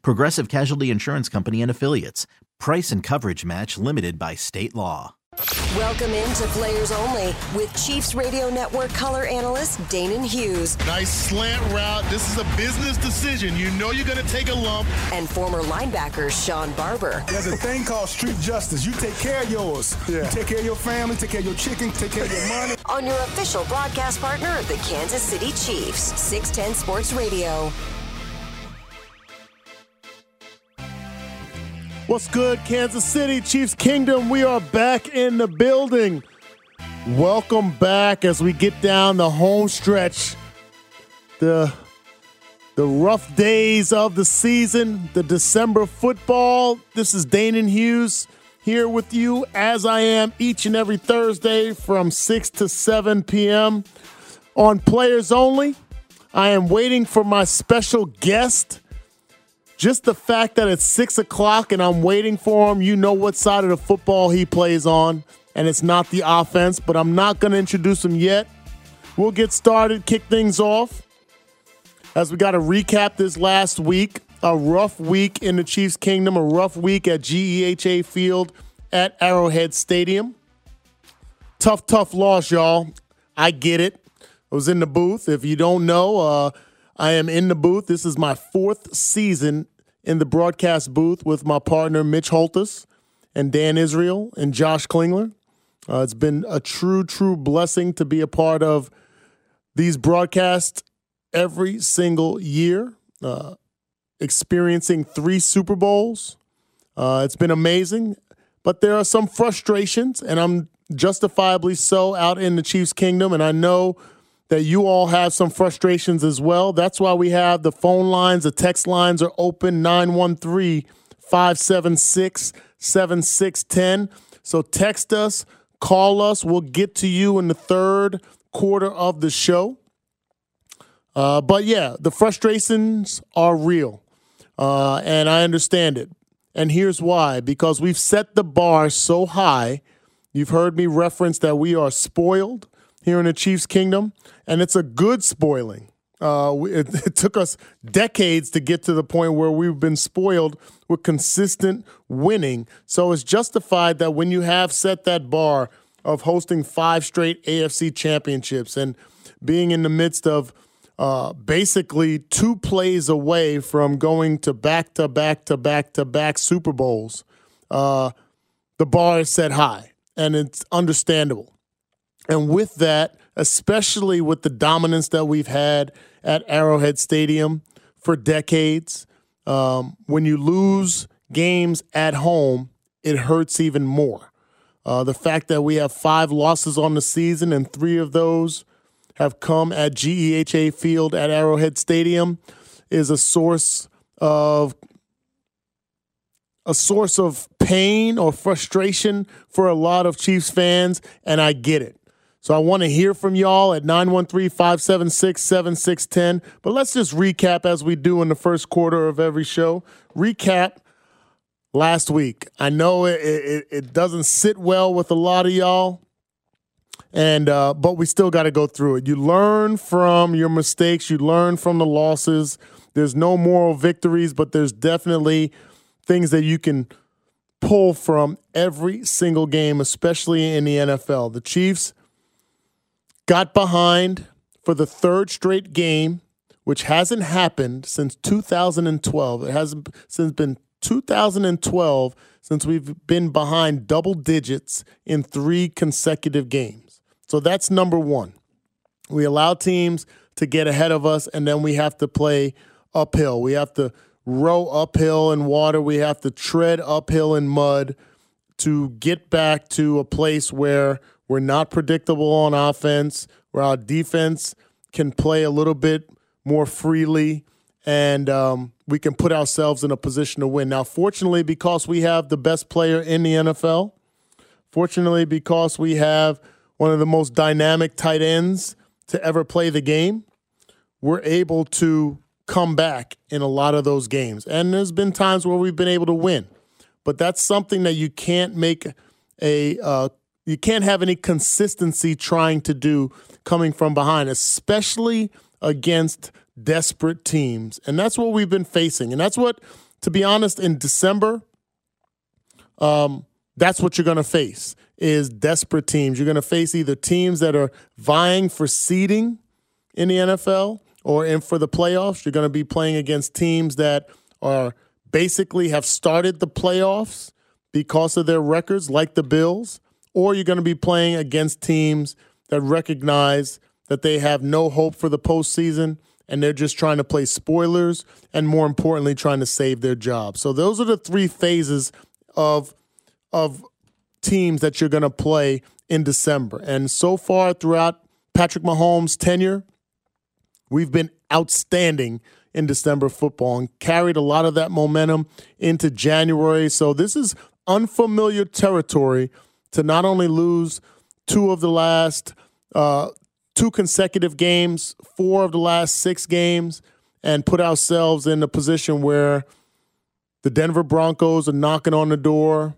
Progressive Casualty Insurance Company and Affiliates. Price and coverage match limited by state law. Welcome into Players Only with Chiefs Radio Network color analyst Danan Hughes. Nice slant route. This is a business decision. You know you're going to take a lump. And former linebacker Sean Barber. There's a thing called street justice. You take care of yours. Yeah. You take care of your family, take care of your chicken, take care of your money. On your official broadcast partner of the Kansas City Chiefs, 610 Sports Radio. What's good, Kansas City Chiefs Kingdom? We are back in the building. Welcome back as we get down the home stretch. The the rough days of the season, the December football. This is Danan Hughes here with you as I am each and every Thursday from 6 to 7 p.m. on Players Only. I am waiting for my special guest just the fact that it's six o'clock and I'm waiting for him, you know what side of the football he plays on, and it's not the offense, but I'm not going to introduce him yet. We'll get started, kick things off as we got to recap this last week. A rough week in the Chiefs' Kingdom, a rough week at GEHA Field at Arrowhead Stadium. Tough, tough loss, y'all. I get it. I was in the booth. If you don't know, uh, I am in the booth. This is my fourth season in the broadcast booth with my partner Mitch Holthus and Dan Israel and Josh Klingler. Uh, it's been a true, true blessing to be a part of these broadcasts every single year, uh, experiencing three Super Bowls. Uh, it's been amazing, but there are some frustrations, and I'm justifiably so out in the Chiefs' kingdom. And I know that you all have some frustrations as well. That's why we have the phone lines, the text lines are open 913 576 7610. So text us, call us. We'll get to you in the third quarter of the show. Uh, but yeah, the frustrations are real. Uh, and I understand it. And here's why because we've set the bar so high. You've heard me reference that we are spoiled here in the Chiefs Kingdom, and it's a good spoiling. Uh, it, it, took us decades to get to the point where we've been spoiled with consistent winning. So it's justified that when you have set that bar of hosting five straight AFC championships and being in the midst of uh, basically two plays away from going to back to back to back to back Super Bowls, uh, the bar is set high, and it's understandable. And with that, especially with the dominance that we've had at Arrowhead Stadium for decades, um, when you lose games at home, it hurts even more. Uh, the fact that we have five losses on the season and three of those have come at GEHA Field at Arrowhead Stadium is a source of a source of pain or frustration for a lot of Chiefs fans, and I get it. So I want to hear from y'all at 913 576 7610. But let's just recap as we do in the first quarter of every show. Recap last week. I know it, it, it doesn't sit well with a lot of y'all. And uh, but we still got to go through it. You learn from your mistakes. You learn from the losses. There's no moral victories, but there's definitely things that you can pull from every single game, especially in the NFL. The Chiefs got behind for the third straight game, which hasn't happened since 2012. It hasn't since been 2012 since we've been behind double digits in three consecutive games. So that's number one. We allow teams to get ahead of us, and then we have to play uphill. We have to row uphill in water. We have to tread uphill in mud to get back to a place where we're not predictable on offense, where our defense can play a little bit more freely, and um, we can put ourselves in a position to win. Now, fortunately, because we have the best player in the NFL, fortunately, because we have one of the most dynamic tight ends to ever play the game, we're able to come back in a lot of those games. And there's been times where we've been able to win. But that's something that you can't make a uh, you can't have any consistency trying to do coming from behind, especially against desperate teams. And that's what we've been facing. And that's what, to be honest, in December, um, that's what you're going to face is desperate teams. You're going to face either teams that are vying for seeding in the NFL or in for the playoffs. You're going to be playing against teams that are basically have started the playoffs because of their records, like the Bills, or you're going to be playing against teams that recognize that they have no hope for the postseason and they're just trying to play spoilers and more importantly trying to save their job. So those are the three phases of of teams that you're going to play in December. And so far throughout Patrick Mahomes' tenure, we've been outstanding in December football and carried a lot of that momentum into January. So this is unfamiliar territory to not only lose two of the last uh, two consecutive games, four of the last six games, and put ourselves in a position where the Denver Broncos are knocking on the door.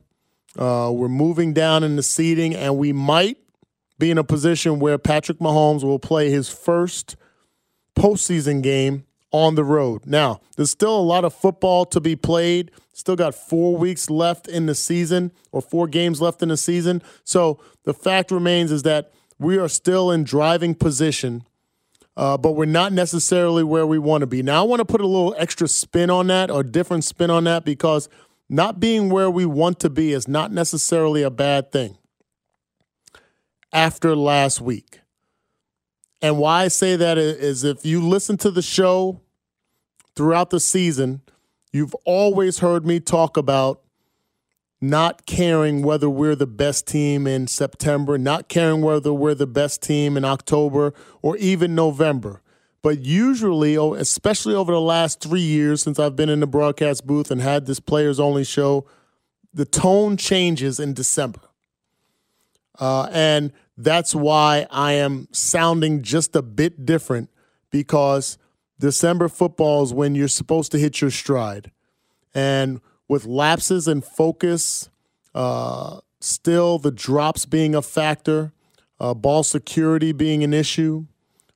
Uh, we're moving down in the seating, and we might be in a position where Patrick Mahomes will play his first postseason game on the road. Now, there's still a lot of football to be played. Still got four weeks left in the season, or four games left in the season. So the fact remains is that we are still in driving position, uh, but we're not necessarily where we want to be. Now, I want to put a little extra spin on that or different spin on that because not being where we want to be is not necessarily a bad thing after last week. And why I say that is if you listen to the show throughout the season, you've always heard me talk about not caring whether we're the best team in September, not caring whether we're the best team in October or even November. But usually, especially over the last three years since I've been in the broadcast booth and had this players only show, the tone changes in December. Uh, and that's why I am sounding just a bit different because December football is when you're supposed to hit your stride. And with lapses in focus, uh, still the drops being a factor, uh, ball security being an issue.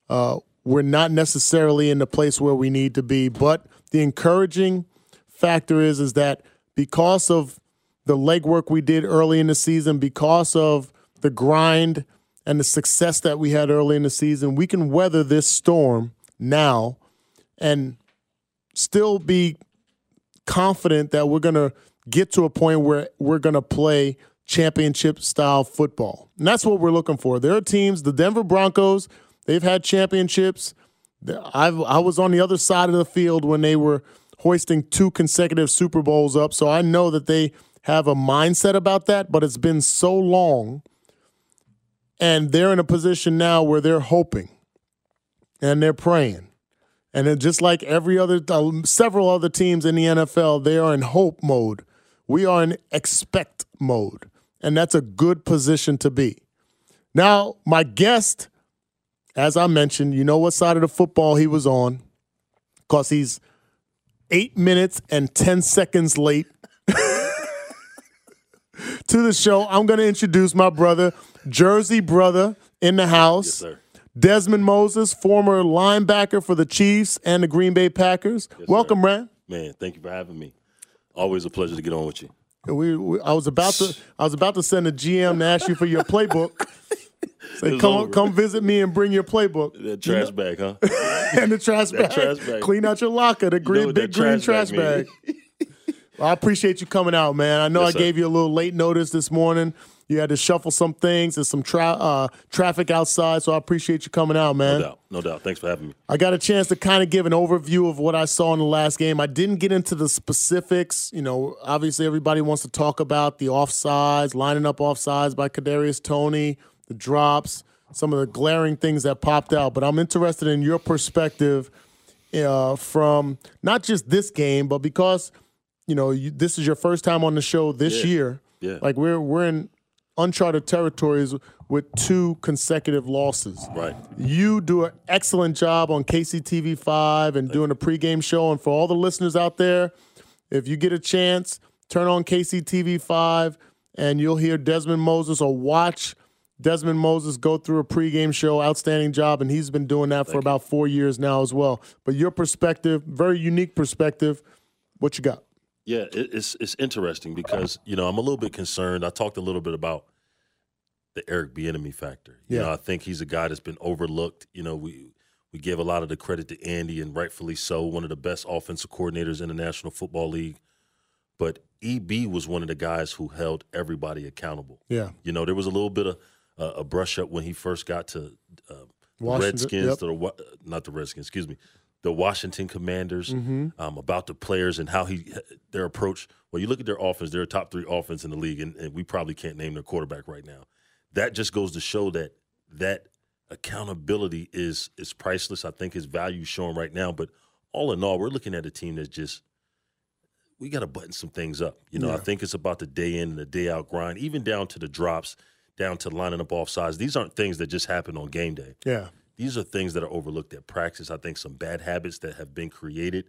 Uh, we're not necessarily in the place where we need to be, but the encouraging factor is is that because of the legwork we did early in the season, because of the grind and the success that we had early in the season, we can weather this storm now and still be confident that we're going to get to a point where we're going to play championship style football. And that's what we're looking for. There are teams, the Denver Broncos, they've had championships. I've, I was on the other side of the field when they were hoisting two consecutive Super Bowls up. So I know that they have a mindset about that, but it's been so long. And they're in a position now where they're hoping and they're praying and then just like every other, uh, several other teams in the NFL, they are in hope mode. We are in expect mode. And that's a good position to be. Now, my guest, as I mentioned, you know what side of the football he was on because he's eight minutes and 10 seconds late to the show. I'm going to introduce my brother, Jersey brother in the house. Yes. Dezman Moses, former linebacker for the Chiefs and the Green Bay Packers. Yes, Welcome, sir. Rand. Man, thank you for having me. Always a pleasure to get on with you. We, we, I was about to I was about to send a GM to ask you for your playbook. Say, come over. come visit me and bring your playbook That trash bag, huh? and the trash bag. Trash bag. Clean out your locker, the green what big that green trash trash bag bag. Well, I appreciate you coming out, man. I know Yes, I sir. gave you a little late notice this morning. You had to shuffle some things. There's some tra- uh, traffic outside, so I appreciate you coming out, man. No doubt. No doubt. Thanks for having me. I got a chance to kind of give an overview of what I saw in the last game. I didn't get into the specifics. You know, obviously everybody wants to talk about the offsides, lining up offsides by Kadarius Toney, the drops, some of the glaring things that popped out. But I'm interested in your perspective uh, from not just this game, but because you know you, this is your first time on the show this Yeah. year. Yeah. Like we're we're in uncharted territories with two consecutive losses. Right. You do an excellent job on KCTV5 and doing a pregame show. And for all the listeners out there, if you get a chance, turn on KCTV5 and you'll hear Dezman Moses or watch Dezman Moses go through a pregame show. Outstanding job. And he's been doing that for about four years now as well. But your perspective, very unique perspective. What you got? Yeah, it's it's interesting because you know I'm a little bit concerned. I talked a little bit about the Eric Bieniemy factor. You Yeah. know, I think he's a guy that's been overlooked. You know, we we give a lot of the credit to Andy, and rightfully so, one of the best offensive coordinators in the National Football League. But EB was one of the guys who held everybody accountable. Yeah. You know, there was a little bit of uh, a brush up when he first got to uh, Redskins, yep. to the, not the Redskins, excuse me, the Washington Commanders, Mm-hmm. um, about the players and how he their approach. Well, you look at their offense; they're a top three offense in the league, and, and we probably can't name their quarterback right now. That just goes to show that that accountability is is priceless. I think his value is showing right now. But all in all, we're looking at a team that's just we got to button some things up. You know, I think it's about the day in and the day out grind, even down to the drops, down to lining up off sides. These aren't things that just happen on game day. Yeah. These are things that are overlooked at practice. I think some bad habits that have been created.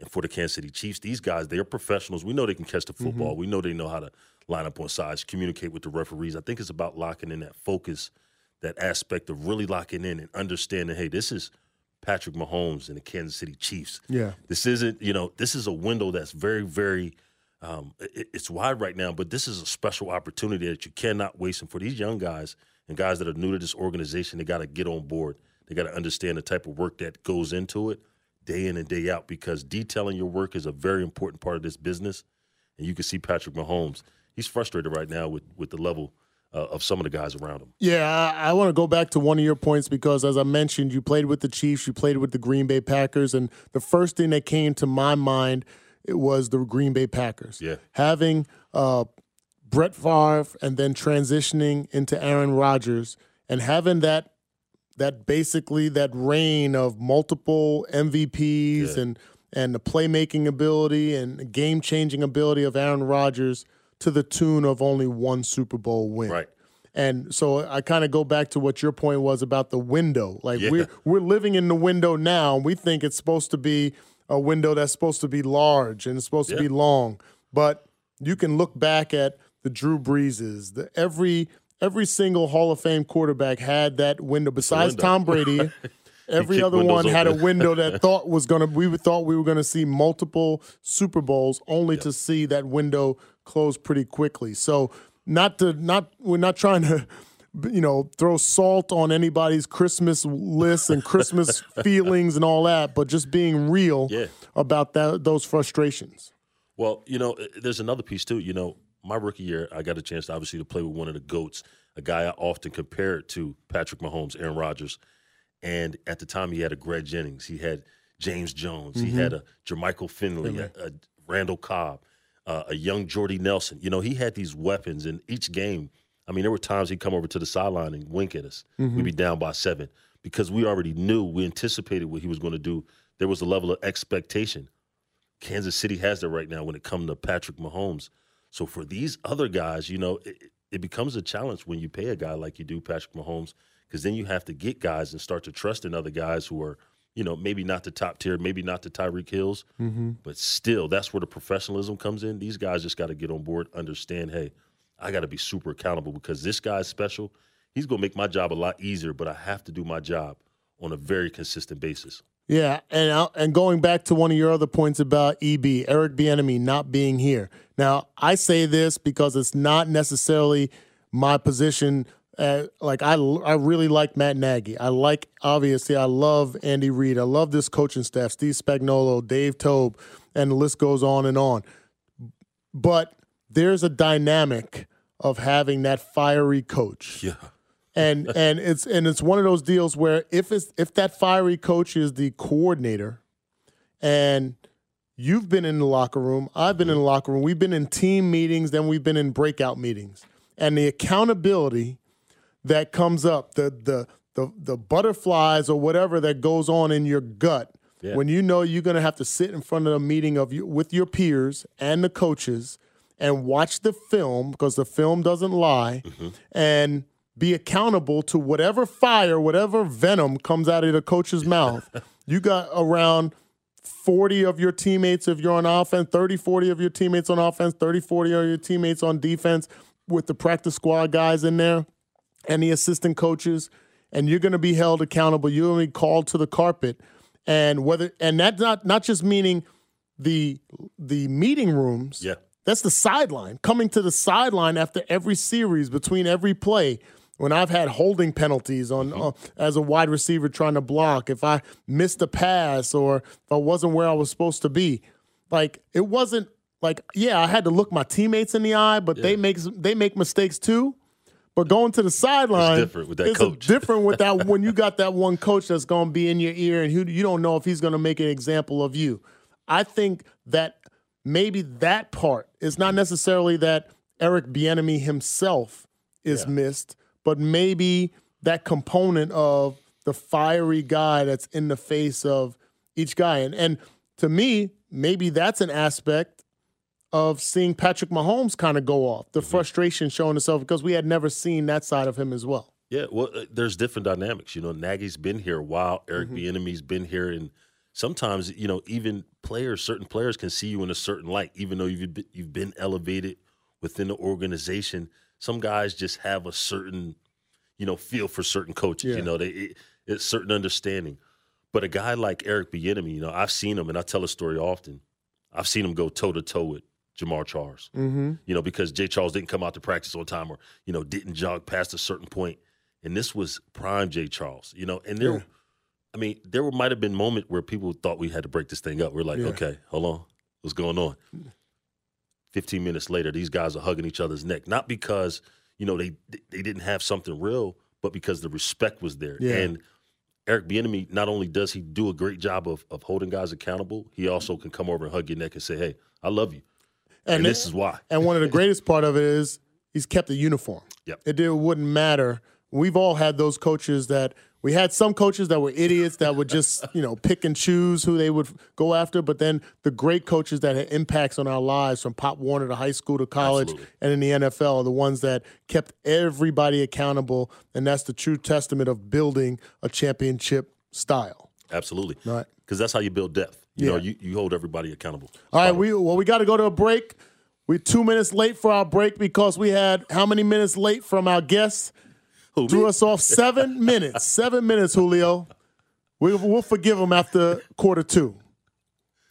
And for the Kansas City Chiefs, these guys, they're professionals. We know they can catch the football. We know they know how to line up on sides, communicate with the referees. I think it's about locking in that focus, that aspect of really locking in and understanding, hey, this is Patrick Mahomes and the Kansas City Chiefs. Yeah. This isn't, you know, this is a window that's very, very, um, it- it's wide right now, but this is a special opportunity that you cannot waste. And for these young guys and guys that are new to this organization, they got to get on board. They got to understand the type of work that goes into it day in and day out because detailing your work is a very important part of this business. And you can see Patrick Mahomes. He's frustrated right now with, with the level uh, of some of the guys around him. Yeah, I, I want to go back to one of your points because, as I mentioned, you played with the Chiefs, you played with the Green Bay Packers, and the first thing that came to my mind it was the Green Bay Packers. Yeah. having uh, Brett Favre and then transitioning into Aaron Rodgers and having that that basically that reign of multiple MVPs Yeah. and and the playmaking ability and game changing ability of Aaron Rodgers to the tune of only one Super Bowl win. Right. And so I kind of go back to what your point was about the window. Like Yeah. we're we're living in the window now. and We think it's supposed to be a window that's supposed to be large and it's supposed to be long. But you can look back at the Drew Breeses, the every every single Hall of Fame quarterback had that window. Besides window. Tom Brady, every other one had a window that thought was gonna we thought we were gonna see multiple Super Bowls, only to see that window close pretty quickly. So not to not we're not trying to you know throw salt on anybody's Christmas list and Christmas feelings and all that, but just being real Yeah. about that those frustrations. Well, you know, there's another piece too. You know, my rookie year, I got a chance to obviously to play with one of the goats, a guy I often compared to Patrick Mahomes, Aaron Rodgers. And at the time, he had a Greg Jennings, he had James Jones, he had a Jermichael Finley, a, a Randall Cobb, uh, a young Jordy Nelson. You know, he had these weapons in each game. I mean, there were times he'd come over to the sideline and wink at us. We'd be down by seven because we already knew, we anticipated what he was going to do. There was a level of expectation. Kansas City has that right now when it comes to Patrick Mahomes. So for these other guys, you know, it, it becomes a challenge when you pay a guy like you do, Patrick Mahomes, because then you have to get guys and start to trust in other guys who are, you know, maybe not the top tier, maybe not the Tyreek Hills, mm-hmm. but still, that's where the professionalism comes in. These guys just got to get on board, understand, hey, I got to be super accountable because this guy's special. He's going to make my job a lot easier, but I have to do my job on a very consistent basis. Yeah, and and going back to one of your other points about EB, Eric Bieniemy not being here. Now, I say this because it's not necessarily my position. Uh, like I, I really like Matt Nagy. I like obviously I love Andy Reid. I love this coaching staff: Steve Spagnuolo, Dave Toub, and the list goes on and on. but there's a dynamic of having that fiery coach. Yeah. And and it's and it's one of those deals where if it's if that fiery coach is the coordinator and you've been in the locker room i've been in the locker room we've been in team meetings then we've been in breakout meetings. And the accountability that comes up the the the, the butterflies or whatever that goes on in your gut Yeah. when you know you're going to have to sit in front of a meeting of you with your peers and the coaches and watch the film because the film doesn't lie. Mm-hmm. And be accountable to whatever fire, whatever venom comes out of the coach's mouth. you got around 40 of your teammates if you're on offense, 30, 40 of your teammates on offense, 30, 40 of your teammates on defense with the practice squad guys in there and the assistant coaches, and you're going to be held accountable. You're going to be called to the carpet, and whether and that's not not just meaning the the meeting rooms. Yeah. That's the sideline. Coming to the sideline after every series, between every play. When I've had holding penalties on uh, as a wide receiver trying to block, if I missed a pass or if I wasn't where I was supposed to be, like it wasn't like yeah, I had to look my teammates in the eye, but they make they make mistakes too. But going to the sideline, different with that coach. different with that when you got that one coach that's going to be in your ear and who you don't know if he's going to make an example of you. I think that maybe that part is not necessarily that Eric Bieniemy himself is missed, but maybe that component of the fiery guy that's in the face of each guy. And and to me, maybe that's an aspect of seeing Patrick Mahomes kind of go off, the Mm-hmm. frustration showing itself because we had never seen that side of him as well. Yeah, well, uh, there's different dynamics. You know, Nagy's been here a while. Eric Bieniemy's been here, and sometimes you know even players, certain players can see you in a certain light, even though you've you've been elevated within the organization. Some guys just have a certain, you know, feel for certain coaches. Yeah. You know, they it, it's certain understanding. But a guy like Eric Bieniemy, you know, I've seen him, and I tell a story often. I've seen him go toe to toe with Jamaal Charles. Mm-hmm. You know, because Jay Charles didn't come out to practice on time, or you know, didn't jog past a certain point. point and this was prime Jay Charles, you know, and there, Yeah. I mean, there might have been moments where people thought we had to break this thing up. We're like, Yeah. okay, hold on, what's going on? Fifteen minutes later, these guys are hugging each other's neck, not because you know they they didn't have something real, but because the respect was there. Yeah. And Eric Bieniemy, not only does he do a great job of of holding guys accountable, he also can come over and hug your neck and say, "Hey, I love you," and, it- this is why. And one of the greatest part of it is he's kept the uniform. Yep. It, it wouldn't matter. We've all had those coaches that we had some coaches that were idiots that would just, you know, pick and choose who they would go after. But then the great coaches that had impacts on our lives from Pop Warner to high school to college Absolutely. and in the NFL are the ones that kept everybody accountable. And that's the true testament of building a championship style. Absolutely, Right. Because that's how you build depth. You know, Yeah. you, you hold everybody accountable. All right, we well we got to go to a break. We're two minutes late for our break because we had how many minutes late from our guests? Who, Threw me? us off seven minutes. Seven minutes, Julio. We, we'll forgive him after quarter two.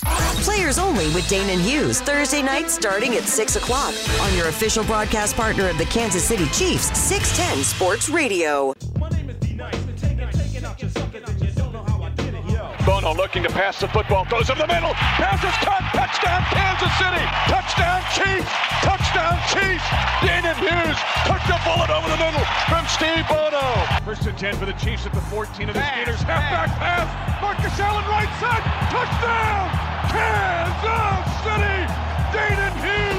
Players only with Danan Hughes, Thursday night starting at 6 o'clock on your official broadcast partner of the Kansas City Chiefs, 610 Sports Radio. Bono looking to pass the football, throws it in the middle. Pass is caught. Touchdown, Kansas City. Touchdown, Chiefs. Touchdown, Chiefs. Danan Hughes took the bullet over the middle from Steve Bono. First and 10 for the Chiefs at the 14 of the Steelers. Halfback pass. Marcus Allen right side. Touchdown, Kansas City. Danan Hughes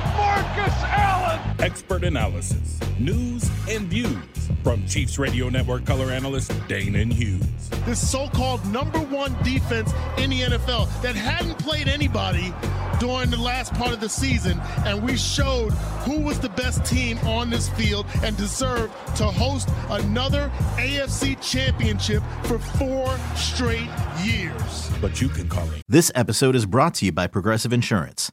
from Marcus Allen. expert analysis, news, and views from Chiefs Radio Network color analyst Danan Hughes. This so-called number one defense in the NFL that hadn't played anybody during the last part of the season, and we showed who was the best team on this field and deserved to host another AFC championship for four straight years. But you can call it This episode is brought to you by Progressive Insurance.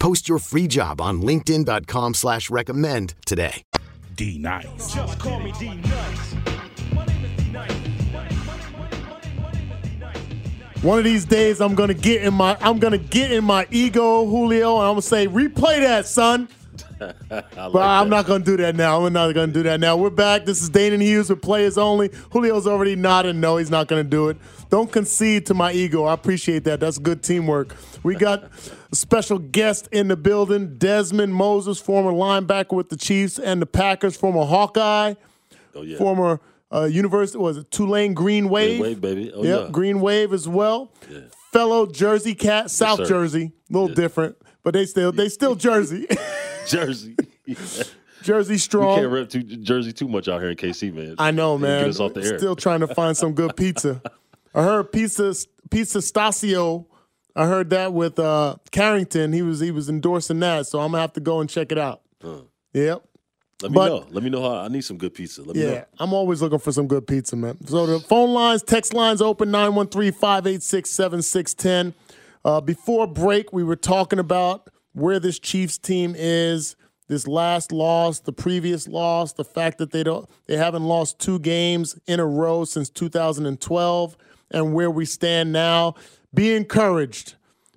Post your free job on LinkedIn.com slash recommend today. D Nice. Just call me D Nice. One of these days, I'm gonna get in my I'm gonna get in my ego, Julio, and I'm gonna say, replay that, son. But I'm not gonna do that now. We're not gonna do that now. We're back. This is Danan Hughes with Players Only. Julio's already nodded. No, he's not gonna do it. Don't concede to my ego. I appreciate that. That's good teamwork. We got a special guest in the building, Dezman Moses, former linebacker with the Chiefs and the Packers, former Hawkeye, Oh yeah. former uh, University was it Tulane Green Wave? Green Wave, baby. Oh, yep, yeah. Green Wave as well. Fellow Jersey cat, South sir. Jersey, a little different, but they still they still Jersey, Jersey. Jersey we strong. can't rep too, Jersey too much out here in KC, man. I know, man. Get us off the air. Still trying to find some good pizza. I heard pizza pizza Stasio. I heard that with uh, Carrington. He was he was endorsing that, so I'm gonna have to go and check it out. Yep. Let me but- know. Let me know how. I need some good pizza. Let me Yeah, know. I'm always looking for some good pizza, man. So the phone lines, text lines open 913-586-7610. Uh, before break, we were talking about where this Chiefs team is, this last loss, the previous loss, the fact that they don't they haven't lost two games in a row since 2012, and where we stand now. Be encouraged.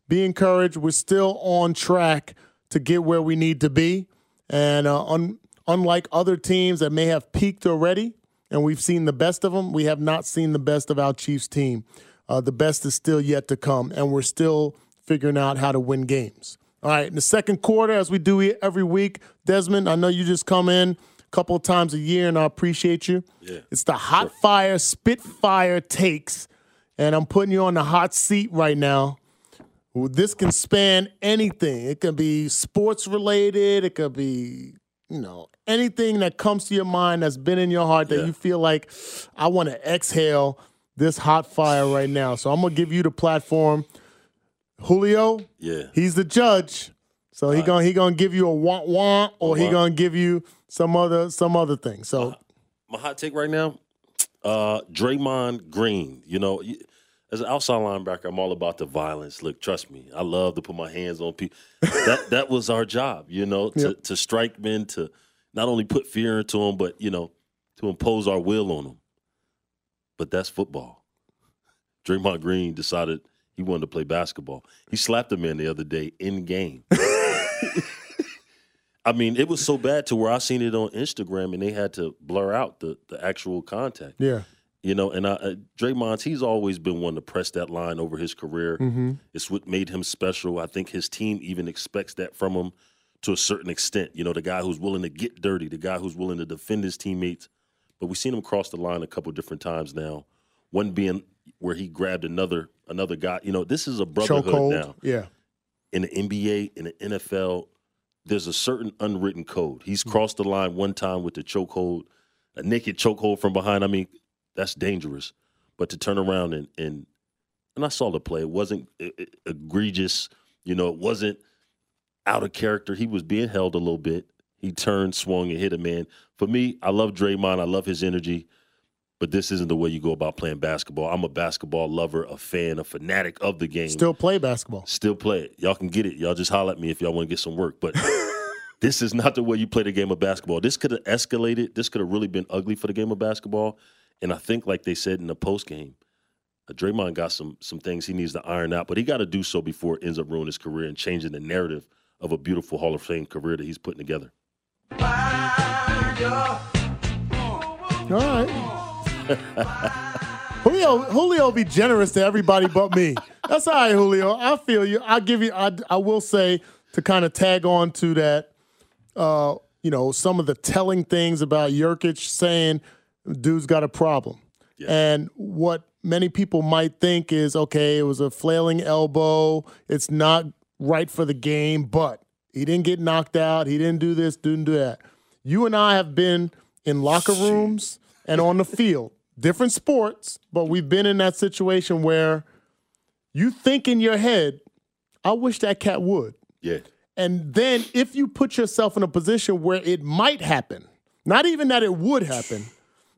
Be encouraged. We're still on track to get where we need to be. And uh, un- unlike other teams that may have peaked already, and we've seen the best of them, we have not seen the best of our Chiefs team. Uh, the best is still yet to come, and we're still figuring out how to win games. All right, in the second quarter, as we do every week, Dezman, I know you just come in a couple of times a year, and I appreciate you. Yeah. It's the hot fire, spitfire takes, and I'm putting you on the hot seat right now. Well, This can span anything. It can be sports related. It could be, you know, anything that comes to your mind that's been in your heart that Yeah. you feel like I want to exhale this hot fire right now. So I'm gonna give you the platform. Julio, Yeah. he's the judge. So he gonna he gonna give you a want want or he gonna give you some other some other thing. So My hot take right now, uh, Draymond Green. You know, as an outside linebacker, I'm all about the violence. Look, trust me, I love to put my hands on people. that that was our job, you know, to, Yep. to strike men, to not only put fear into them, but you know, to impose our will on them. But that's football. Draymond Green decided he wanted to play basketball. He slapped a man the other day in game. I mean, it was so bad to where I seen it on Instagram and they had to blur out the, the actual contact. yeah. You know, and I, uh, Draymond, he's always been one to press that line over his career. Mm-hmm. It's what made him special. I think his team even expects that from him to a certain extent. You know, the guy who's willing to get dirty, the guy who's willing to defend his teammates. But we've seen him cross the line a couple different times now. One being where he grabbed another another guy. You know, this is a brotherhood Chokehold. now Yeah. in the NBA, in the NFL, there's a certain unwritten code. He's hmm. crossed the line one time with the chokehold, a naked chokehold from behind. I mean, that's dangerous. But to turn around and and and I saw the play. It wasn't egregious. You know, it wasn't out of character. He was being held a little bit. He turned, swung, and hit a man. For me, I love Draymond. I love his energy. But this isn't the way you go about playing basketball. I'm a basketball lover, a fan, a fanatic of the game Still play basketball. still play it. Y'all can get it. Y'all just holler at me if y'all want to get some work. But this is not the way you play the game of basketball. This could have escalated. This could have really been ugly for the game of basketball. And I think, like they said in the post game, uh, Draymond got some some things he needs to iron out, but he got to do so before it ends up ruining his career and changing the narrative of a beautiful Hall of Fame career that he's putting together. All right. Julio, Julio be generous to everybody but me. That's all right, Julio. I feel you. I give you. I, I will say to kind of tag on to that. Uh, you know, some of the telling things about Nurkic saying, dude's got a problem. Yeah. And what many people might think is, okay, it was a flailing elbow. It's not right for the game, but he didn't get knocked out. He didn't do this, didn't do that. You and I have been in locker rooms and on the field, different sports, but we've been in that situation where you think in your head, I wish that cat would. Yeah. And then if you put yourself in a position where it might happen, not even that it would happen,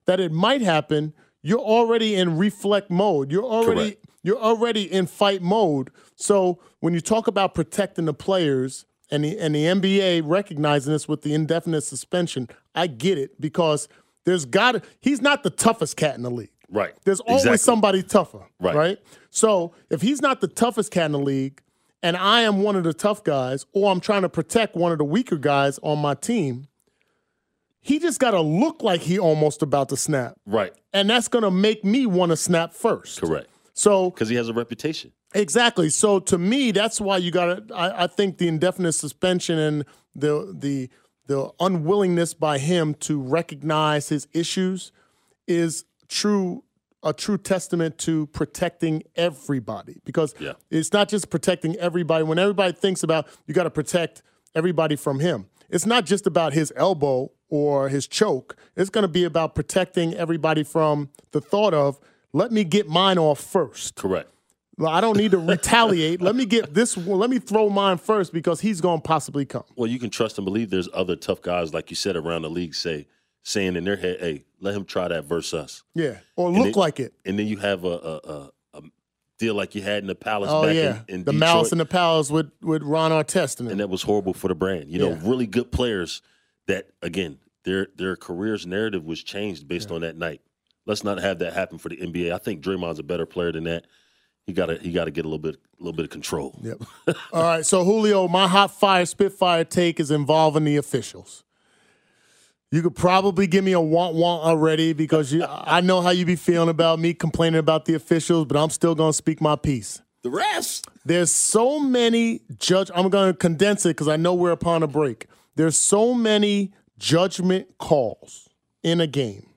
that it might happen, you're already in reflect mode. You're already Correct. you're already in fight mode. So when you talk about protecting the players and the and the NBA recognizing this with the indefinite suspension, I get it because there's got he's not the toughest cat in the league. Right. There's always exactly. somebody tougher. Right. Right. So if he's not the toughest cat in the league, and I am one of the tough guys, or I'm trying to protect one of the weaker guys on my team, he just got to look like he almost about to snap. Right. And that's going to make me want to snap first. Correct. So because he has a reputation. Exactly. So to me, that's why you got to. I, I think the indefinite suspension and the the the unwillingness by him to recognize his issues is true a true testament to protecting everybody because yeah. it's not just protecting everybody. When everybody thinks about you got to protect everybody from him, it's not just about his elbow or his choke. It's going to be about protecting everybody from the thought of let me get mine off first. Correct. I don't need to retaliate. let me get this. Let me throw mine first because he's going to possibly come. Well, you can trust and believe. There's other tough guys, like you said, around the league. Say saying in their head, "Hey, let him try that versus us." Yeah, or and look then, like it. And then you have a, a, a, a, deal like you had in the Palace. Oh back yeah, in, in the Detroit. Malice in the Palace with with Ron Artest and that was horrible for the brand. You know, yeah. really good players that again their their careers narrative was changed based yeah. on that night. Let's not have that happen for the NBA. I think Draymond's a better player than that. He got to he got to get a little bit a little bit of control. Yep. All right, so Julio, my hot fire spitfire take is involving the officials. You could probably give me a want want already because you, I know how you be feeling about me complaining about the officials, but I'm still going to speak my piece. The rest. There's so many judge. I'm going to condense it because I know we're upon a break. There's so many judgment calls in a game.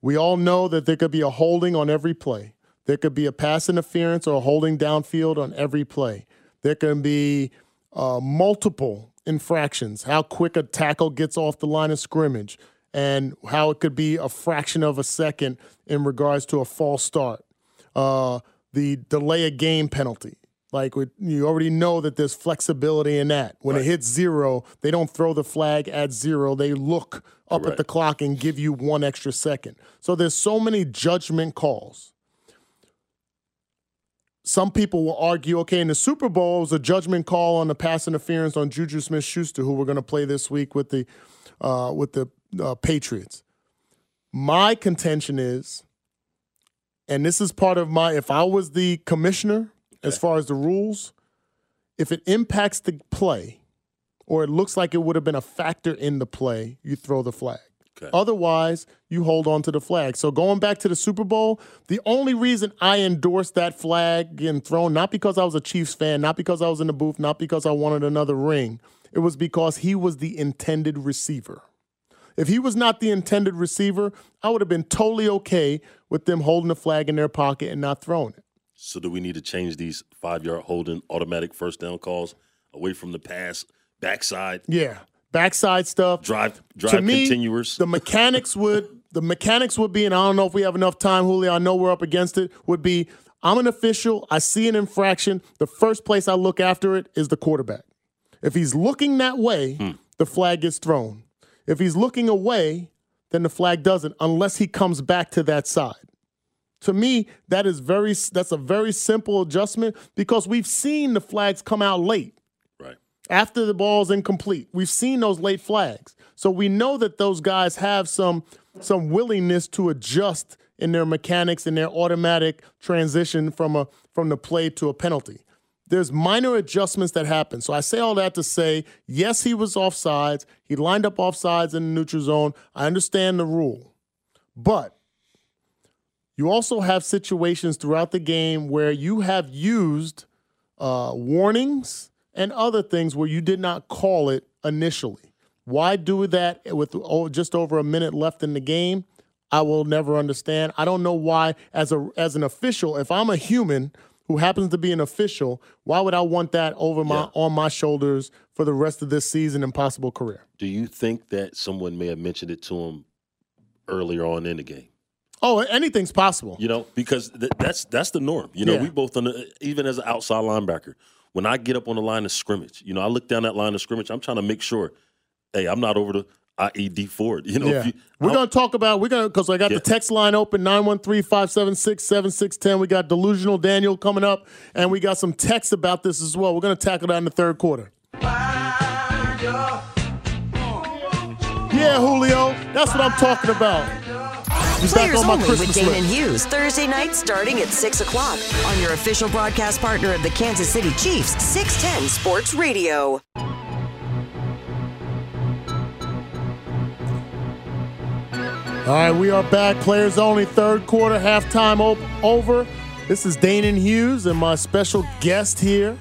We all know that there could be a holding on every play. There could be a pass interference or a holding downfield on every play. There can be uh, multiple infractions, how quick a tackle gets off the line of scrimmage, and how it could be a fraction of a second in regards to a false start. Uh, the delay a game penalty. Like you already know that there's flexibility in that. When right. it hits zero, they don't throw the flag at zero. They look up Correct. at the clock and give you one extra second. So there's so many judgment calls some people will argue, okay, in the Super Bowl, it was a judgment call on the pass interference on Juju Smith-Schuster, who we're going to play this week with the uh, with the uh, Patriots. My contention is, and this is part of my, if I was the commissioner okay. as far as the rules, if it impacts the play, or it looks like it would have been a factor in the play, you throw the flag. Okay. Otherwise, you hold on to the flag. So going back to the Super Bowl, the only reason I endorsed that flag getting thrown, not because I was a Chiefs fan, not because I was in the booth, not because I wanted another ring, it was because he was the intended receiver. If he was not the intended receiver, I would have been totally okay with them holding the flag in their pocket and not throwing it. So do we need to change these five yard holding automatic first down calls away from the pass, backside? Yeah backside stuff. Drive, drive to me, continuers. The mechanics would the mechanics would be, and I don't know if we have enough time, Julio. I know we're up against it. Would be I'm an official. I see an infraction. The first place I look after it is the quarterback. If he's looking that way, hmm. the flag gets thrown. If he's looking away, then the flag doesn't, unless he comes back to that side. To me, that is very that's a very simple adjustment because we've seen the flags come out late after the ball's incomplete. We've seen those late flags. So we know that those guys have some some willingness to adjust in their mechanics and their automatic transition from a from the play to a penalty. There's minor adjustments that happen. So I say all that to say, yes, he was offsides. He lined up offsides in the neutral zone. I understand the rule. But you also have situations throughout the game where you have used uh, warnings and other things where you did not call it initially. Why do that with oh, just over a minute left in the game? I will never understand. I don't know why, as a as an official, if I'm a human who happens to be an official, why would I want that over my Yeah. on my shoulders for the rest of this season and possible career? Do you think that someone may have mentioned it to him earlier on in the game? Oh, anything's possible. You know, because th- that's that's the norm. You know, Yeah. we both on the, even as an outside linebacker. When I get up on the line of scrimmage, you know, I look down that line of scrimmage. I'm trying to make sure, hey, I'm not over the IED Ford. You know, yeah. you, we're going to talk about, we're going to, because I got Yeah. the text line open 913 576 7610. We got Delusional Daniel coming up, and we got some text about this as well. We're going to tackle that in the third quarter. Yeah, Julio. That's what I'm talking about. Players only with Danan Hughes, Thursday night starting at 6 o'clock on your official broadcast partner of the Kansas City Chiefs, 610 Sports Radio. All right, we are back. Players only, third quarter, halftime op- over. This is Danan Hughes and my special guest here,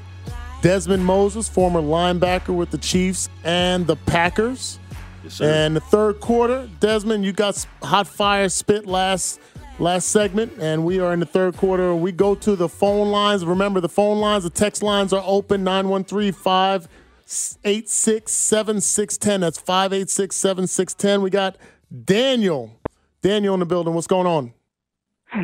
Dezman Moses, former linebacker with the Chiefs and the Packers. Yes. And the third quarter, Dezman, you got hot fire spit last last segment, and we are in the third quarter. We go to the phone lines. Remember, the phone lines, the text lines are open 913 586 7610. That's 586 7610. We got Daniel. Daniel in the building. What's going on?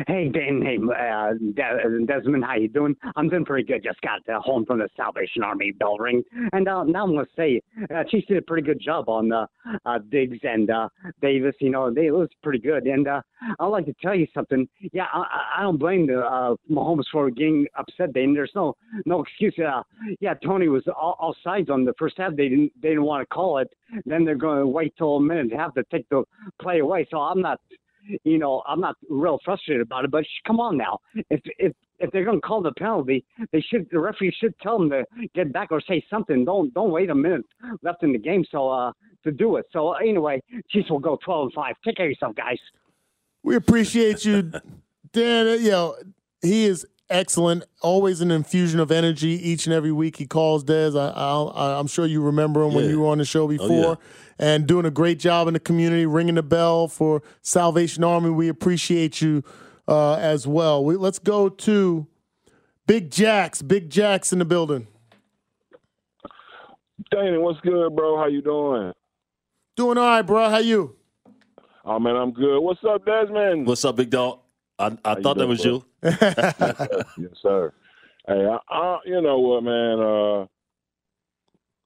Hey, Dan. Hey, uh, De- Dezman. How you doing? I'm doing pretty good. Just got uh, home from the Salvation Army bell ring, and uh, now I'm gonna say uh, Chiefs did a pretty good job on uh, uh, Diggs and uh, Davis. You know, they it was pretty good. And uh, I'd like to tell you something. Yeah, I, I- don't blame the uh, Mahomes for getting upset. Dan. There's no no excuse. Uh, yeah, Toney was all, all sides on the first half. They didn't they didn't want to call it. Then they're going to wait till a minute to have to take the play away. So I'm not you know, I'm not real frustrated about it, but come on now. If if if they're going to call the penalty, they should the referee should tell them to get back or say something. Don't don't wait a minute left in the game so uh to do it. So anyway, Chiefs will go 12 and 5. Take care of yourself, guys. We appreciate you, Dan. You know, he is excellent. Always an infusion of energy each and every week. He calls Des. I, I, I'm sure you remember him when you were on the show before, and doing a great job in the community, ringing the bell for Salvation Army. We appreciate you uh, as well. We, let's go to Big Jacks. Big Jacks in the building. Danny, what's good, bro? How you doing? Doing all right, bro. How you? Oh man, I'm good. What's up, Dezman? What's up, big dog? I, I thought that was bro? you. yes, sir. Hey, I, I, you know what, man? Uh,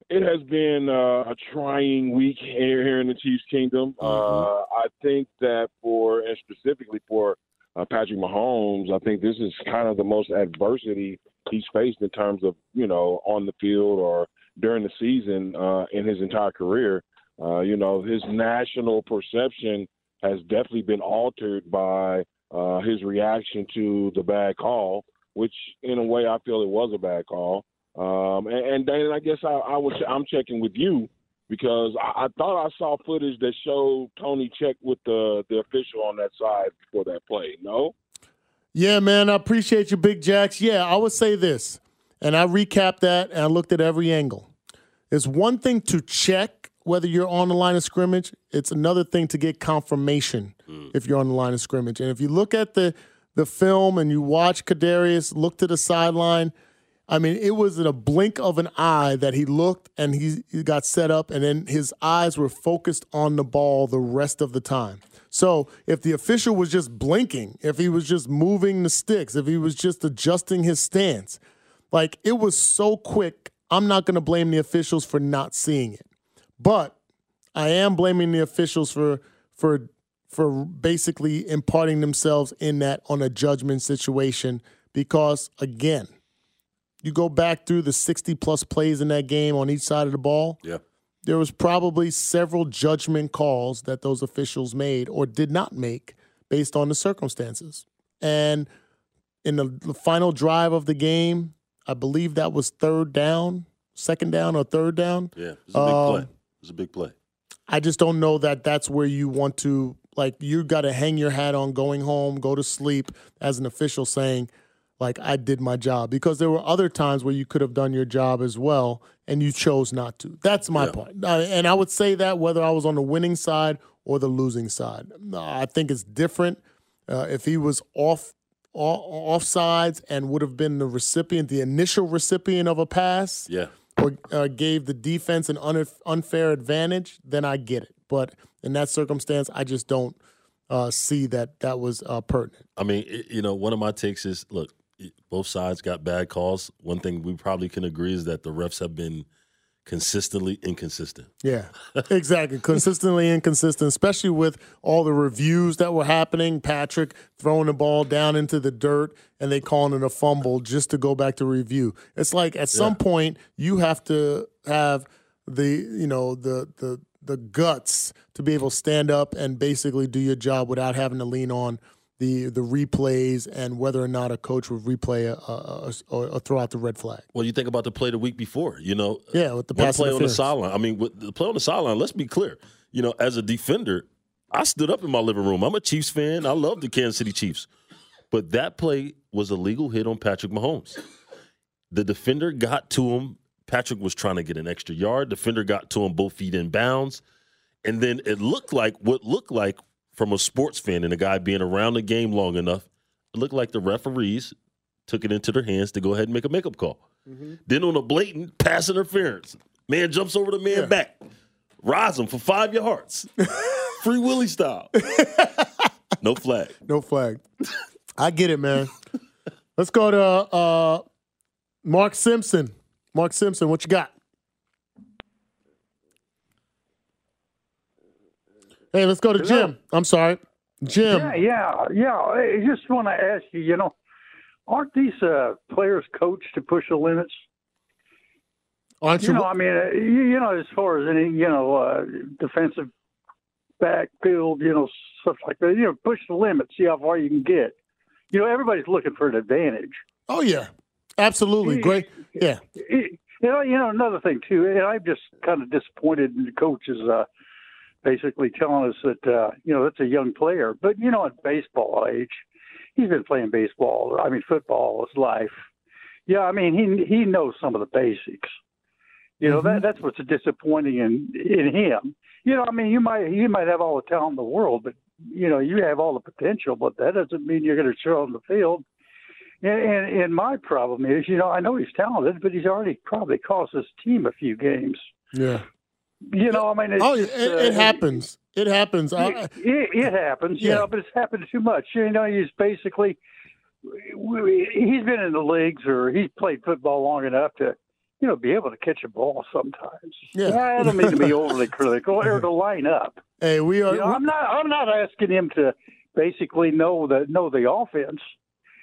it has been uh, a trying week here, here in the Chiefs Kingdom. Uh, I think that for, and specifically for uh, Patrick Mahomes, I think this is kind of the most adversity he's faced in terms of, you know, on the field or during the season uh, in his entire career. Uh, you know, his national perception has definitely been altered by uh, his reaction to the bad call, which in a way I feel it was a bad call. Um, and, and Dana, I guess I, I was I'm checking with you because I, I thought I saw footage that showed Toney check with the the official on that side before that play. No. Yeah, man, I appreciate you, Big Jacks. Yeah, I would say this, and I recapped that and I looked at every angle. It's one thing to check whether you're on the line of scrimmage. It's another thing to get confirmation mm. if you're on the line of scrimmage. And if you look at the the film and you watch Kadarius look to the sideline, I mean, it was in a blink of an eye that he looked and he, he got set up, and then his eyes were focused on the ball the rest of the time. So if the official was just blinking, if he was just moving the sticks, if he was just adjusting his stance, like it was so quick, I'm not going to blame the officials for not seeing it. But I am blaming the officials for for for basically imparting themselves in that on a judgment situation because again, you go back through the 60 plus plays in that game on each side of the ball. Yeah. There was probably several judgment calls that those officials made or did not make based on the circumstances. And in the, the final drive of the game, I believe that was third down, second down or third down. Yeah, it was a big Um, play. It was a big play. I just don't know that that's where you want to like you got to hang your hat on going home, go to sleep as an official saying like I did my job because there were other times where you could have done your job as well and you chose not to. That's my point. Uh, and I would say that whether I was on the winning side or the losing side. I think it's different uh, if he was off off sides and would have been the recipient, the initial recipient of a pass, Yeah. Or uh, gave the defense an un- unfair advantage, then I get it. But in that circumstance, I just don't uh, see that that was uh, pertinent. I mean, you know, one of my takes is look, both sides got bad calls. One thing we probably can agree is that the refs have been consistently inconsistent. Yeah, exactly. Consistently inconsistent, especially with all the reviews that were happening. Patrick throwing the ball down into the dirt and they calling it a fumble just to go back to review. It's like at some point you have to have the you know the the the guts to be able to stand up and basically do your job without having to lean on the the replays and whether or not a coach would replay a, a, a, or, or throw out the red flag. Well, you think about the play the week before, you know. Yeah, with the pass play on the sideline. I mean, with the play on the sideline. Let's be clear. You know, as a defender, I stood up in my living room. I'm a Chiefs fan. I love the Kansas City Chiefs, but that play was a legal hit on Patrick Mahomes. The defender got to him. Patrick was trying to get an extra yard. Defender got to him both feet in bounds, and then it looked like what looked like from a sports fan and a guy being around the game long enough. It looked like the referees took it into their hands to go ahead and make a makeup call. Then on a blatant pass interference, man jumps over the man back, rides him for five yards, free Willie style. no flag. No flag. I get it, man. Let's go to uh, Mark Simpson. Mark Simpson, what you got? Hey, let's go to Hello. Jim. I'm sorry, Jim. Yeah, yeah, yeah. I just want to ask you, you know, aren't these uh, players coached to push the limits? Aren't you you? know, I mean, uh, you, you know, as far as any, you know, uh, defensive backfield, you know, stuff like that. You know, push the limits, see how far you can get. You know, everybody's looking for an advantage. Oh yeah, absolutely. Great. Yeah. You know, you know another thing too, and I'm just kind of disappointed in the coaches uh, basically telling us that uh, you know that's a young player, but you know at baseball age, he's been playing baseball. I mean football his life. Yeah, I mean he he knows some of the basics. You know that that's what's disappointing in in him. You know, I mean you might you might have all the talent in the world, but you know you have all the potential, but that doesn't mean you're going to show on the field. And, and, and my problem is, you know, I know he's talented, but he's already probably cost his team a few games. Yeah. You know, I mean, it's Oh, it, just, it uh, happens. It happens. I, It, it, it happens, you Yeah. know, but it's happened too much. You know, he's basically he's been in the leagues or he's played football long enough to, you know, be able to catch a ball sometimes. Yeah. I don't mean to be overly critical or to line up. hey, we are. You know, I'm not. I'm not asking him to basically know the know the offense.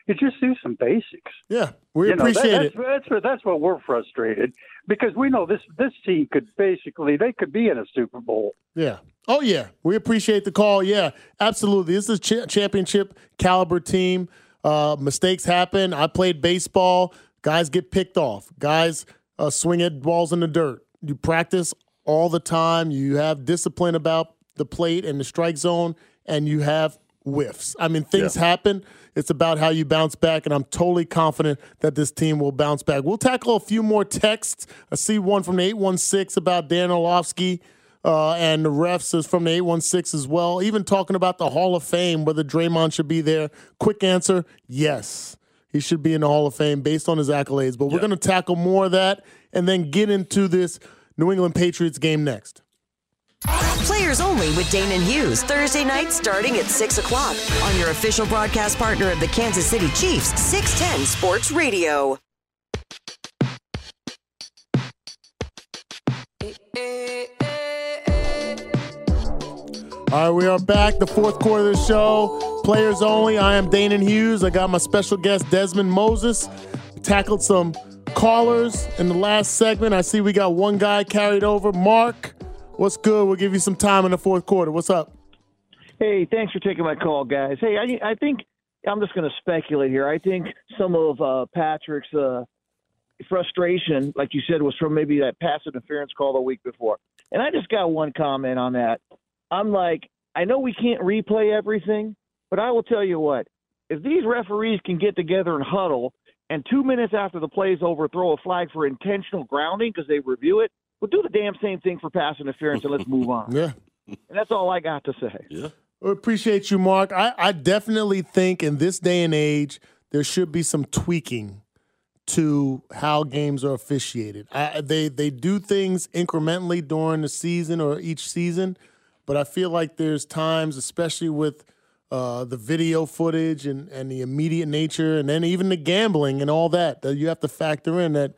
It's just do some basics. yeah, we You know, that- appreciate that's, it. That's what that's what we're frustrated because we know this this team could basically they could be in a Super Bowl. Yeah. Oh yeah, we appreciate the call. Yeah, absolutely. This is a cha- championship caliber team. Uh, mistakes happen. I played baseball. Guys get picked off. Guys uh, swing at balls in the dirt. You practice all the time. You have discipline about the plate and the strike zone, and you have whiffs. I mean, things Yeah. happen. It's about how you bounce back, and I'm totally confident that this team will bounce back. We'll tackle a few more texts. I see one from the 816 about Dan Orlovsky. Uh, and the refs is from the 816 as well. Even talking about the Hall of Fame, whether Draymond should be there. Quick answer yes. He should be in the Hall of Fame based on his accolades. But we're going to tackle more of that and then get into this New England Patriots game next. Players only with Danan Hughes, Thursday night starting at 6 o'clock on your official broadcast partner of the Kansas City Chiefs, 610 Sports Radio. All right, we are back. The fourth quarter of the show. Players only. I am Danan Hughes. I got my special guest, Dezman Moses. Tackled some callers in the last segment. I see we got one guy carried over. Mark, what's good? We'll give you some time in the fourth quarter. What's up? Hey, thanks for taking my call, guys. Hey, I, I think I'm just going to speculate here. I think some of uh, Patrick's uh, frustration, like you said, was from maybe that pass interference call the week before. And I just got one comment on that. I'm like, I know we can't replay everything, but I will tell you what: if these referees can get together and huddle and two minutes after the play's over, throw a flag for intentional grounding because they review it. Well, do the damn same thing for pass interference and let's move on. Yeah. And that's all I got to say. Yeah. We appreciate you, Mark. I, I definitely think in this day and age, there should be some tweaking to how games are officiated. I, they they do things incrementally during the season or each season, but I feel like there's times, especially with uh, the video footage and, and the immediate nature, and then even the gambling and all that, that you have to factor in that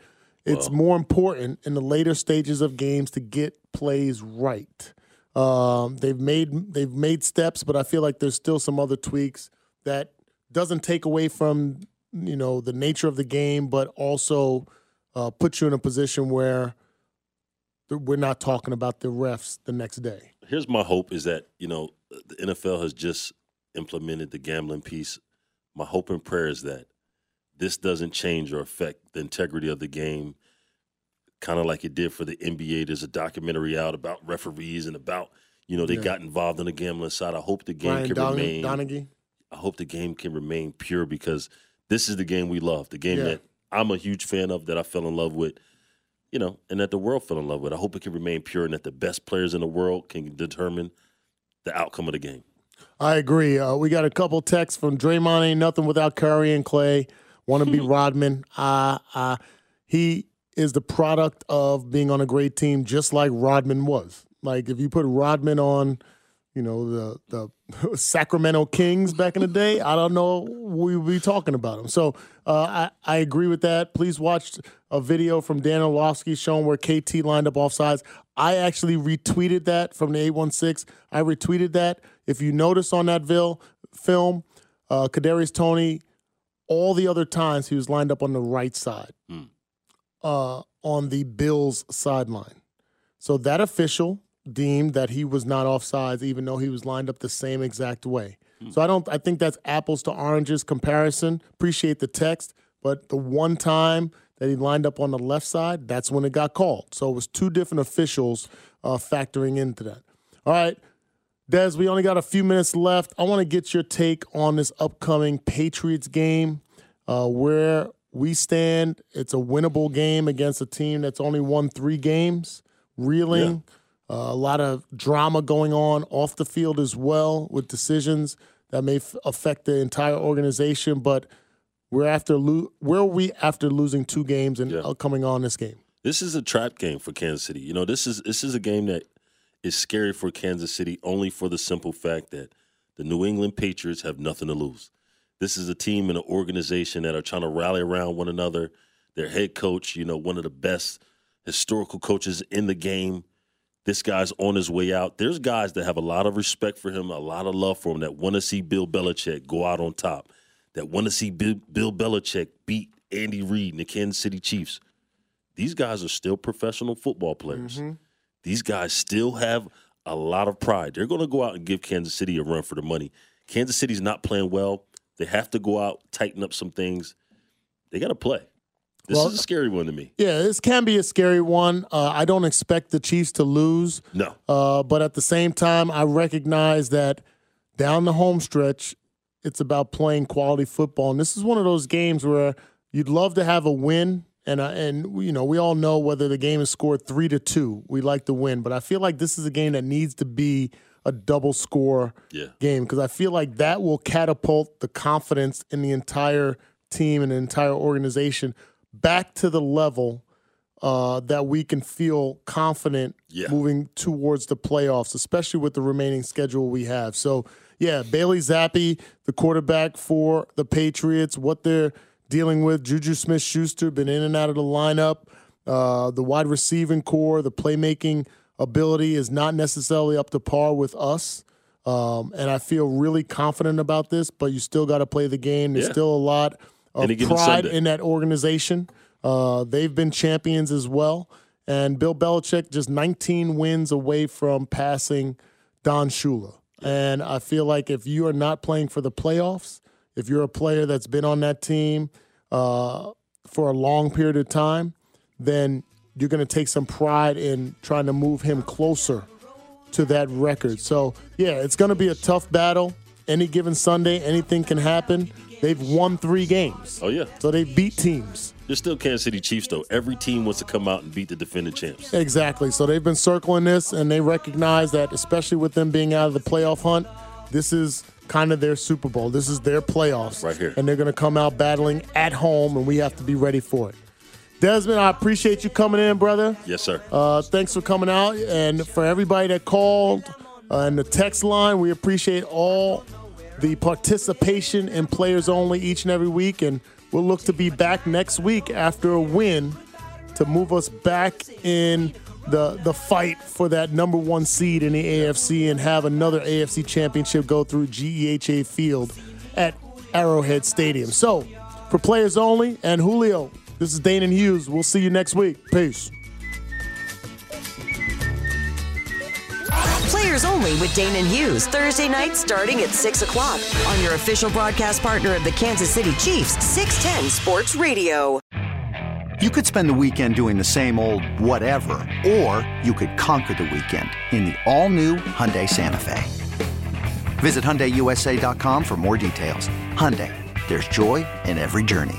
it's more important in the later stages of games to get plays right. Um, they've made they've made steps, but I feel like there's still some other tweaks that doesn't take away from you know the nature of the game, but also uh, put you in a position where we're not talking about the refs the next day. Here's my hope is that, you know, the NFL has just implemented the gambling piece. My hope and prayer is that this doesn't change or affect the integrity of the game, kind of like it did for the NBA. There's a documentary out about referees and about, you know, they Yeah. got involved on the gambling side. I hope the game Brian can Don- remain. Donaghy. I hope the game can remain pure because this is the game we love, the game Yeah. that I'm a huge fan of, that I fell in love with, you know, and that the world fell in love with. I hope it can remain pure and that the best players in the world can determine the outcome of the game. I agree. Uh, we got a couple texts from Draymond ain't nothing without Curry and Clay. Want to be Rodman. Uh, uh, he is the product of being on a great team, just like Rodman was. Like if you put Rodman on, you know the the Sacramento Kings back in the day, I don't know we would be talking about him. So uh, I I agree with that. Please watch a video from Dan Orlovsky showing where KT lined up offsides. I actually retweeted that from the 816. I retweeted that. If you notice on that vil- film, uh, Kadarius Toney, all the other times he was lined up on the right side, uh, on the Bills sideline. So that official deemed that he was not offsides, even though he was lined up the same exact way. So I don't. I think that's apples to oranges comparison. Appreciate the text, but the one time that he lined up on the left side, that's when it got called. So it was two different officials uh, factoring into that. All right. Des, we only got a few minutes left. I want to get your take on this upcoming Patriots game, uh, where we stand. It's a winnable game against a team that's only won three games, reeling. Uh, a lot of drama going on off the field as well with decisions that may f- affect the entire organization. But we're after lo- where are we after losing two games and uh, coming on this game? This is a trap game for Kansas City. You know, this is this is a game that is scary for Kansas City only for the simple fact that the New England Patriots have nothing to lose. This is a team and an organization that are trying to rally around one another. Their head coach, you know, one of the best historical coaches in the game. This guy's on his way out. There's guys that have a lot of respect for him, a lot of love for him, that want to see Bill Belichick go out on top, that want to see Bill, Bill Belichick beat Andy Reid and the Kansas City Chiefs. These guys are still professional football players. Mm-hmm. These guys still have a lot of pride. They're going to go out and give Kansas City a run for the money. Kansas City's not playing well. They have to go out, tighten up some things. They got to play. This Well- is a scary one to me. Yeah, this can be a scary one. Uh, I don't expect the Chiefs to lose. No. Uh, but at the same time, I recognize that down the home stretch, it's about playing quality football. And this is one of those games where you'd love to have a win. And, uh, and you know, we all know whether the game is scored three to two, we like to win. But I feel like this is a game that needs to be a double score Yeah. game because I feel like that will catapult the confidence in the entire team and the entire organization back to the level uh, that we can feel confident Yeah. moving towards the playoffs, especially with the remaining schedule we have. So, yeah, Bailey Zappe, the quarterback for the Patriots, what they're dealing with. Juju Smith Schuster, been in and out of the lineup. Uh, the wide receiving core, the playmaking ability is not necessarily up to par with us. Um, and I feel really confident about this, but you still got to play the game. There's Yeah. still a lot of pride in that organization. Uh, they've been champions as well. And Bill Belichick just 19 wins away from passing Don Shula. And I feel like if you are not playing for the playoffs, if you're a player that's been on that team uh, for a long period of time, then you're going to take some pride in trying to move him closer to that record. So, yeah, it's going to be a tough battle. Any given Sunday, anything can happen. they've won three games. Oh yeah. So they beat teams. They're still Kansas City Chiefs though. Every team wants to come out and beat the defending champs. Exactly. So they've been circling this, and they recognize that, especially with them being out of the playoff hunt, this is kind of their Super Bowl. This is their playoffs. Right here. And they're going to come out battling at home, and we have to be ready for it. Dezman, I appreciate you coming in, brother. Yes, sir. Uh, thanks for coming out. And for everybody that called uh, and the text line, we appreciate all the participation in Players Only each and every week. And we'll look to be back next week after a win to move us back in the the fight for that number one seed in the AFC and have another AFC championship go through GEHA Field at Arrowhead Stadium. So, for Players Only and Julio, this is Danan Hughes. We'll see you next week. Peace. Players only with Dane and Hughes, Thursday night starting at 6 o'clock on your official broadcast partner of the Kansas City Chiefs, 610 Sports Radio. You could spend the weekend doing the same old whatever, or you could conquer the weekend in the all-new Hyundai Santa Fe. Visit HyundaiUSA.com for more details. Hyundai, there's joy in every journey.